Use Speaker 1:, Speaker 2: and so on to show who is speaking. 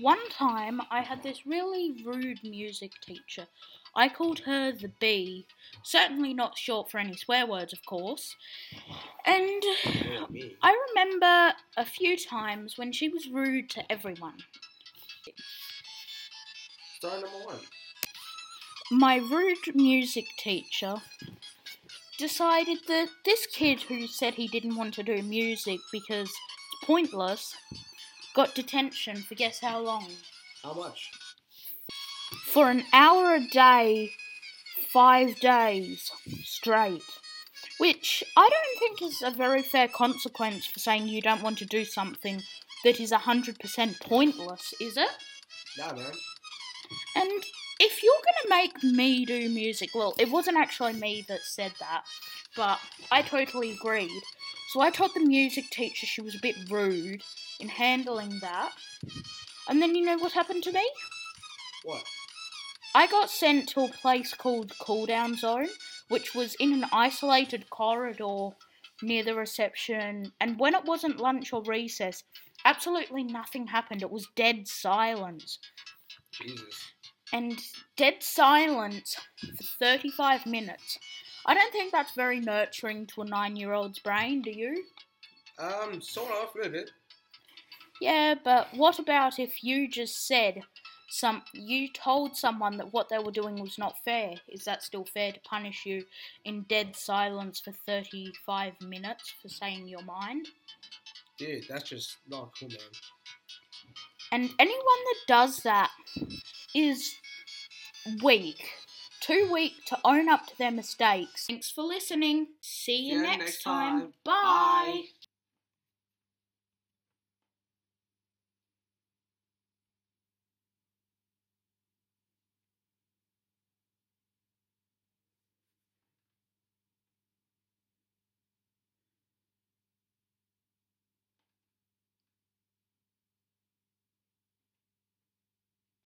Speaker 1: One time I had this really rude music teacher. I called her the B, Certainly not short for any swear words, of course. And I remember a few times when she was rude to everyone.
Speaker 2: Star number one.
Speaker 1: My rude music teacher decided that this kid who said he didn't want to do music because it's pointless got detention for guess how long?
Speaker 2: How much?
Speaker 1: For an hour a day, five days straight. Which I don't think is a very fair consequence for saying you don't want to do something that is 100% pointless, is it?
Speaker 2: Nah, man.
Speaker 1: And if you're gonna make me do music, well, it wasn't actually me that said that, but I totally agreed. So I told the music teacher she was a bit rude in handling that. And then you know what happened to me?
Speaker 2: What?
Speaker 1: I got sent to a place called Cooldown Zone, which was in an isolated corridor near the reception. And when it wasn't lunch or recess, absolutely nothing happened. It was dead silence.
Speaker 2: Jesus.
Speaker 1: And dead silence for 35 minutes. I don't think that's very nurturing to a nine year old's brain, do you?
Speaker 2: Um, sort of, a little bit.
Speaker 1: Yeah, but what about if you just said some you told someone that what they were doing was not fair? Is that still fair to punish you in dead silence for 35 minutes for saying your mind?
Speaker 2: Dude, that's just not cool, man.
Speaker 1: And anyone that does that is weak. Too weak to own up to their mistakes. Thanks for listening. See you
Speaker 2: ya
Speaker 1: next,
Speaker 2: next
Speaker 1: time.
Speaker 2: time.
Speaker 1: Bye.
Speaker 2: Bye.